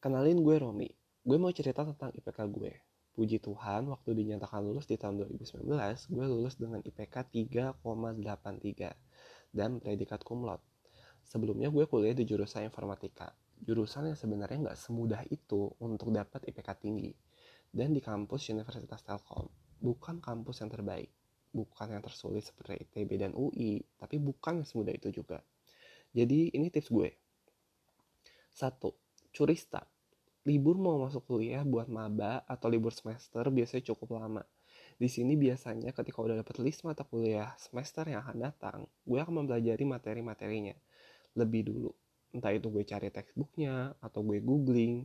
Kenalin gue Romi. Gue mau cerita tentang IPK gue. Puji Tuhan, waktu dinyatakan lulus di tahun 2019, gue lulus dengan IPK 3,83 dan predikat cum laude. Sebelumnya gue kuliah di jurusan informatika, jurusan yang sebenarnya nggak semudah itu untuk dapat IPK tinggi. Dan di kampus Universitas Telkom, bukan kampus yang terbaik, bukan yang tersulit seperti ITB dan UI, tapi bukan yang semudah itu juga. Jadi ini tips gue. Satu, curi start. Libur mau masuk kuliah buat maba atau libur semester biasanya cukup lama. Di sini biasanya ketika udah dapet list mata kuliah semester yang akan datang, gue akan mempelajari materi-materinya lebih dulu. Entah itu gue cari textbooknya atau gue googling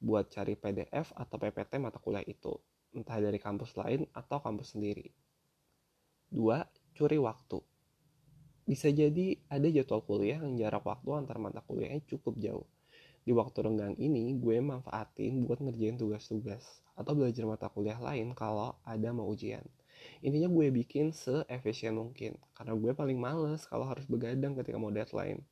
buat cari PDF atau PPT mata kuliah itu. Entah dari kampus lain atau kampus sendiri. Dua, curi waktu. Bisa jadi ada jadwal kuliah yang jarak waktu antar mata kuliahnya cukup jauh di waktu renggang ini gue manfaatin buat ngerjain tugas-tugas atau belajar mata kuliah lain kalau ada mau ujian. Intinya gue bikin se-efisien mungkin karena gue paling males kalau harus begadang ketika mau deadline.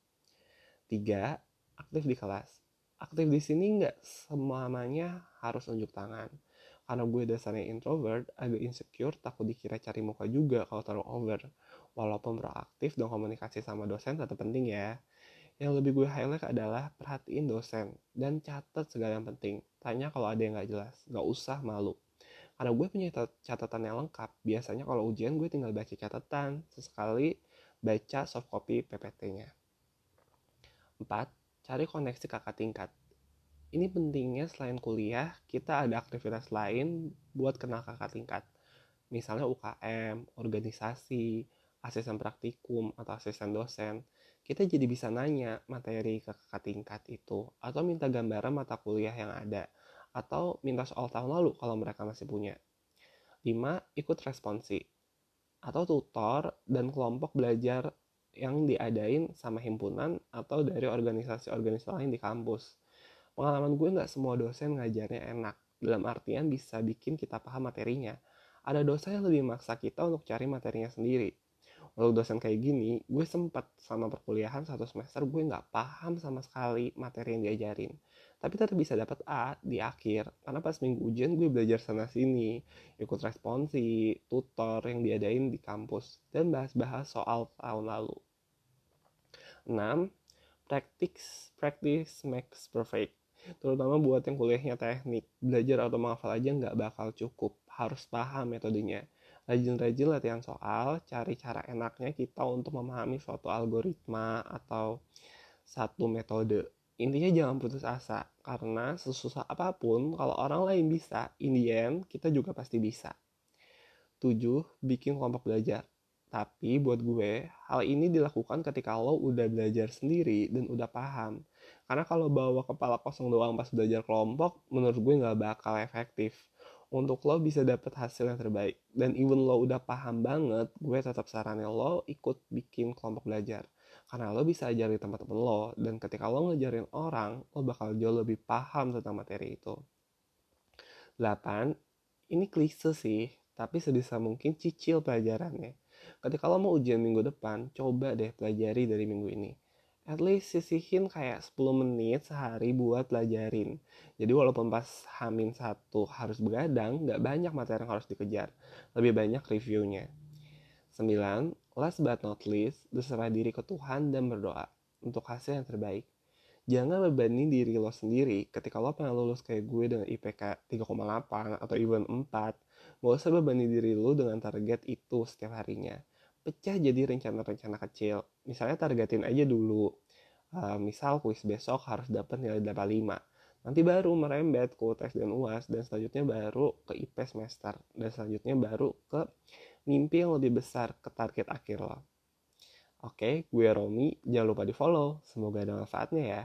Tiga, aktif di kelas. Aktif di sini nggak semuanya harus unjuk tangan. Karena gue dasarnya introvert, agak insecure, takut dikira cari muka juga kalau taruh over. Walaupun proaktif dan komunikasi sama dosen tetap penting ya. Yang lebih gue highlight adalah perhatiin dosen dan catat segala yang penting. Tanya kalau ada yang gak jelas, gak usah malu. Karena gue punya catatan yang lengkap, biasanya kalau ujian gue tinggal baca catatan, sesekali baca soft copy PPT-nya. 4. Cari koneksi kakak tingkat. Ini pentingnya selain kuliah, kita ada aktivitas lain buat kenal kakak tingkat. Misalnya UKM, organisasi, asisten praktikum, atau asisten dosen kita jadi bisa nanya materi ke kakak tingkat itu atau minta gambaran mata kuliah yang ada atau minta soal tahun lalu kalau mereka masih punya. 5. Ikut responsi atau tutor dan kelompok belajar yang diadain sama himpunan atau dari organisasi-organisasi lain di kampus. Pengalaman gue nggak semua dosen ngajarnya enak, dalam artian bisa bikin kita paham materinya. Ada dosen yang lebih maksa kita untuk cari materinya sendiri, Lalu dosen kayak gini, gue sempat sama perkuliahan satu semester gue nggak paham sama sekali materi yang diajarin. Tapi tetap bisa dapat A di akhir, karena pas minggu ujian gue belajar sana sini, ikut responsi, tutor yang diadain di kampus, dan bahas-bahas soal tahun lalu. 6. Practice, practice makes perfect. Terutama buat yang kuliahnya teknik, belajar atau menghafal aja nggak bakal cukup, harus paham metodenya rajin-rajin latihan soal, cari cara enaknya kita untuk memahami suatu algoritma atau satu metode. Intinya jangan putus asa, karena sesusah apa pun, kalau orang lain bisa, in the end, kita juga pasti bisa. 7. Bikin kelompok belajar. Tapi buat gue, hal ini dilakukan ketika lo udah belajar sendiri dan udah paham. Karena kalau bawa kepala kosong doang pas belajar kelompok, menurut gue nggak bakal efektif untuk lo bisa dapet hasil yang terbaik. Dan even lo udah paham banget, gue tetap saranin lo ikut bikin kelompok belajar. Karena lo bisa ajarin teman-teman lo, dan ketika lo ngajarin orang, lo bakal jauh lebih paham tentang materi itu. 8. Ini klise sih, tapi sedisa mungkin cicil pelajarannya. Ketika lo mau ujian minggu depan, coba deh pelajari dari minggu ini at least sisihin kayak 10 menit sehari buat pelajarin. Jadi walaupun pas hamin satu harus begadang, nggak banyak materi yang harus dikejar. Lebih banyak reviewnya. 9. Last but not least, berserah diri ke Tuhan dan berdoa untuk hasil yang terbaik. Jangan bebani diri lo sendiri ketika lo pengen lulus kayak gue dengan IPK 3,8 atau even 4. Gak usah bebani diri lo dengan target itu setiap harinya pecah jadi rencana-rencana kecil. Misalnya targetin aja dulu. Uh, misal kuis besok harus dapat nilai 85. Nanti baru merembet ke UTS dan UAS dan selanjutnya baru ke IP semester dan selanjutnya baru ke mimpi yang lebih besar ke target akhir lo. Oke, gue Romi. Jangan lupa di follow. Semoga ada manfaatnya ya.